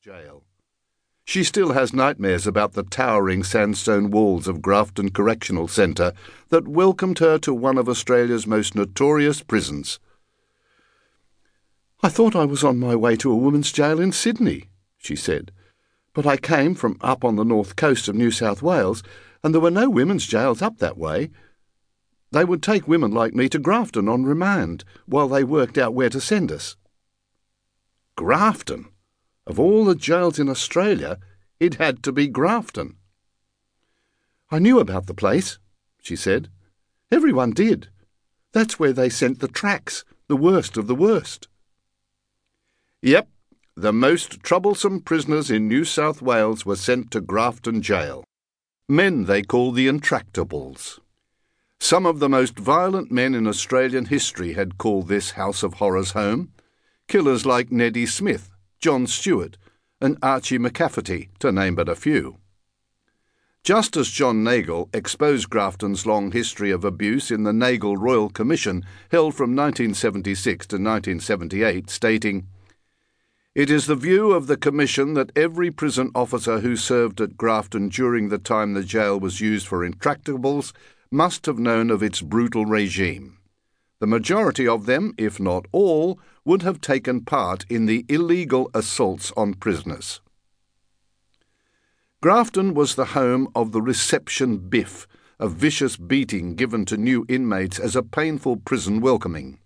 jail. She still has nightmares about the towering sandstone walls of Grafton Correctional Centre that welcomed her to one of Australia's most notorious prisons. I thought I was on my way to a women's jail in Sydney, she said, but I came from up on the north coast of New South Wales, and there were no women's jails up that way. They would take women like me to Grafton on remand while they worked out where to send us. Grafton? Of all the jails in Australia, it had to be Grafton. I knew about the place, she said. Everyone did. That's where they sent the tracks, the worst of the worst. Yep, the most troublesome prisoners in New South Wales were sent to Grafton Jail. Men they call the Intractables. Some of the most violent men in Australian history had called this House of Horrors home. Killers like Neddy Smith, John Stewart, and Archie McCafferty, to name but a few. Justice John Nagle exposed Grafton's long history of abuse in the Nagle Royal Commission held from 1976 to 1978, stating, It is the view of the Commission that every prison officer who served at Grafton during the time the jail was used for intractables must have known of its brutal regime. The majority of them, if not all, would have taken part in the illegal assaults on prisoners. Grafton was the home of the reception biff, a vicious beating given to new inmates as a painful prison welcoming.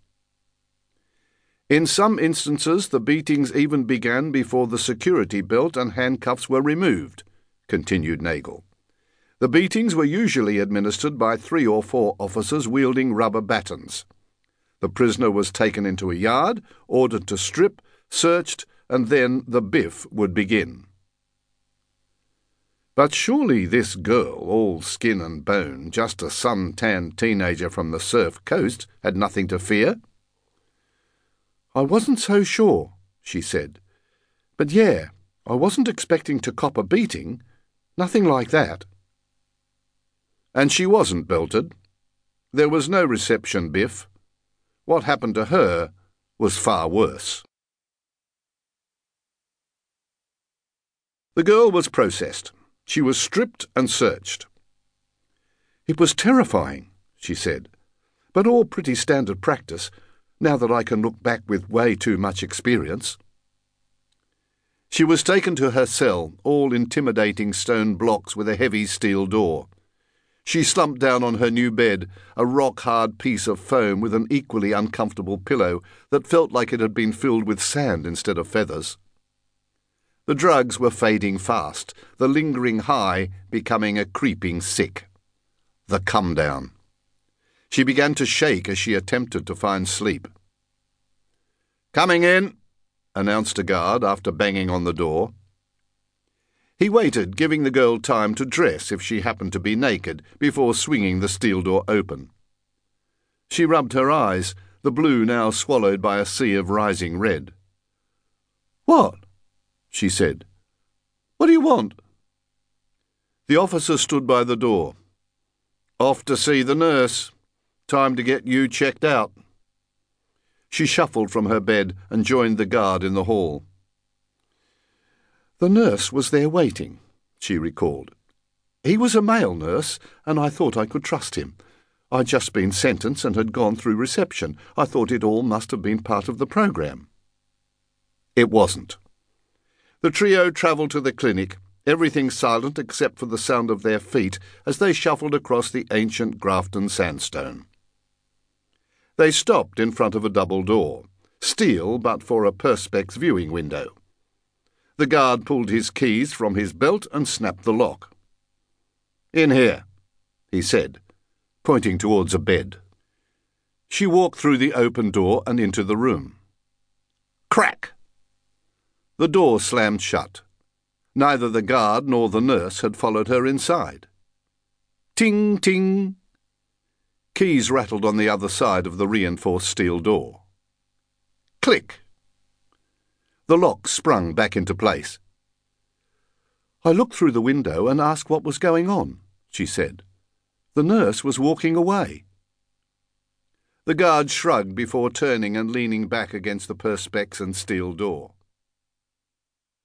In some instances, the beatings even began before the security belt and handcuffs were removed, continued Nagle. The beatings were usually administered by three or four officers wielding rubber batons. The prisoner was taken into a yard, ordered to strip, searched, and then the biff would begin. But surely this girl, all skin and bone, just a sun-tanned teenager from the surf coast, had nothing to fear? I wasn't so sure, she said. But yeah, I wasn't expecting to cop a beating. Nothing like that. And she wasn't belted. There was no reception biff. What happened to her was far worse. The girl was processed. She was stripped and searched. It was terrifying, she said, but all pretty standard practice, now that I can look back with way too much experience. She was taken to her cell, all intimidating stone blocks with a heavy steel door. She slumped down on her new bed, a rock hard piece of foam with an equally uncomfortable pillow that felt like it had been filled with sand instead of feathers. The drugs were fading fast, the lingering high becoming a creeping sick. The come down. She began to shake as she attempted to find sleep. Coming in, announced a guard after banging on the door. He waited, giving the girl time to dress if she happened to be naked, before swinging the steel door open. She rubbed her eyes, the blue now swallowed by a sea of rising red. What? she said. What do you want? The officer stood by the door. Off to see the nurse. Time to get you checked out. She shuffled from her bed and joined the guard in the hall. The nurse was there waiting, she recalled. He was a male nurse, and I thought I could trust him. I'd just been sentenced and had gone through reception. I thought it all must have been part of the programme. It wasn't. The trio travelled to the clinic, everything silent except for the sound of their feet as they shuffled across the ancient Grafton sandstone. They stopped in front of a double door, steel but for a perspex viewing window. The guard pulled his keys from his belt and snapped the lock. In here, he said, pointing towards a bed. She walked through the open door and into the room. Crack! The door slammed shut. Neither the guard nor the nurse had followed her inside. Ting, ting! Keys rattled on the other side of the reinforced steel door. Click! The lock sprung back into place. I looked through the window and asked what was going on, she said. The nurse was walking away. The guard shrugged before turning and leaning back against the perspex and steel door.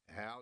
How